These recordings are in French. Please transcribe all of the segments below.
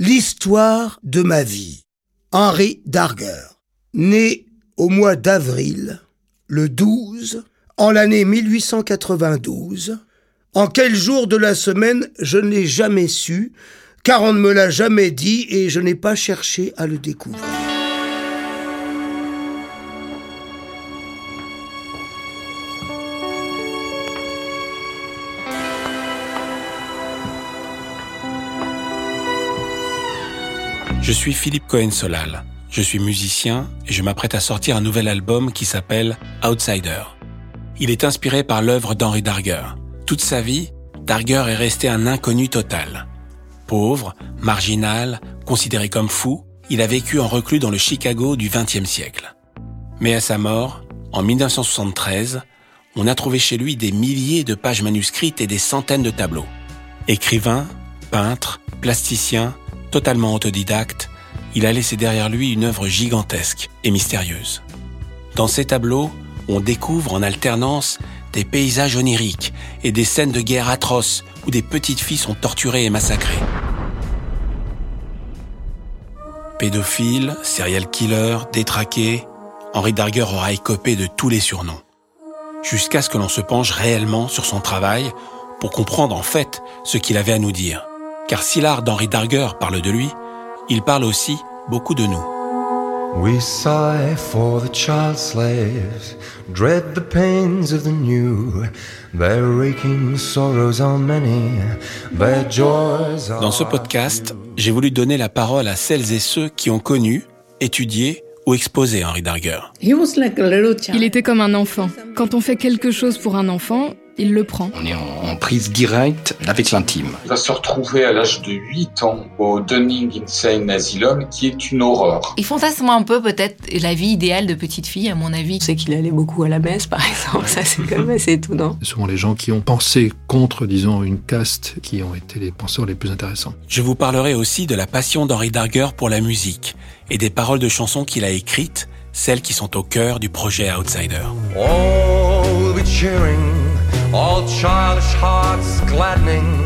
L'histoire de ma vie. Henri Darger. Né au mois d'avril, le 12, en l'année 1892. En quel jour de la semaine, je ne l'ai jamais su, car on ne me l'a jamais dit et je n'ai pas cherché à le découvrir. Je suis Philippe Cohen-Solal. Je suis musicien et je m'apprête à sortir un nouvel album qui s'appelle Outsider. Il est inspiré par l'œuvre d'Henri Darger. Toute sa vie, Darger est resté un inconnu total. Pauvre, marginal, considéré comme fou, il a vécu en reclus dans le Chicago du XXe siècle. Mais à sa mort, en 1973, on a trouvé chez lui des milliers de pages manuscrites et des centaines de tableaux. Écrivain, peintre, plasticien, totalement autodidacte, il a laissé derrière lui une œuvre gigantesque et mystérieuse. Dans ces tableaux, on découvre en alternance des paysages oniriques et des scènes de guerre atroces où des petites filles sont torturées et massacrées. Pédophile, serial killer, détraqué, Henri Darger aura écopé de tous les surnoms. Jusqu'à ce que l'on se penche réellement sur son travail pour comprendre en fait ce qu'il avait à nous dire. Car si l'art d'Henri Darger parle de lui, il parle aussi beaucoup de nous. We sigh for the child slaves, dread the pains of the new. Their raking sorrows are many, their joys are Dans ce podcast, j'ai voulu donner la parole à celles et ceux qui ont connu, étudié ou exposé Henri Darger. Il était comme un enfant. Quand on fait quelque chose pour un enfant, il le prend. On est en, prise directe avec l'intime. Il va se retrouver à l'âge de 8 ans au Dunning Insane Asylum, qui est une horreur. Il fantasme un peu peut-être la vie idéale de petite fille, à mon avis. Je sais qu'il allait beaucoup à la messe, par exemple. Ça, c'est quand même assez étonnant. Ce sont les gens qui ont pensé contre, disons, une caste, qui ont été les penseurs les plus intéressants. Je vous parlerai aussi de la passion d'Henri Darger pour la musique et des paroles de chansons qu'il a écrites, celles qui sont au cœur du projet Outsider. Oh, all childish hearts gladdening,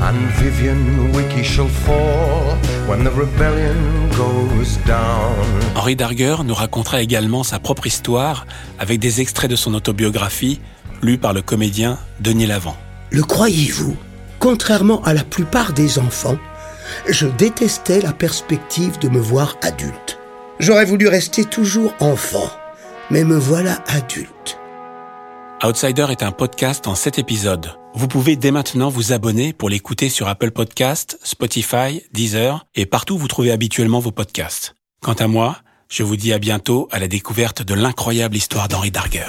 and Vivian Wiki shall fall when the rebellion goes down. Henri Darger nous racontera également sa propre histoire avec des extraits de son autobiographie lus par le comédien Denis Lavant. Le croyez-vous? Contrairement à la plupart des enfants, je détestais la perspective de me voir adulte. J'aurais voulu rester toujours enfant, mais me voilà adulte. Outsider est un podcast en 7 épisodes. Vous pouvez dès maintenant vous abonner pour l'écouter sur Apple Podcast, Spotify, Deezer et partout où vous trouvez habituellement vos podcasts. Quant à moi, je vous dis à bientôt à la découverte de l'incroyable histoire d'Henri Darger.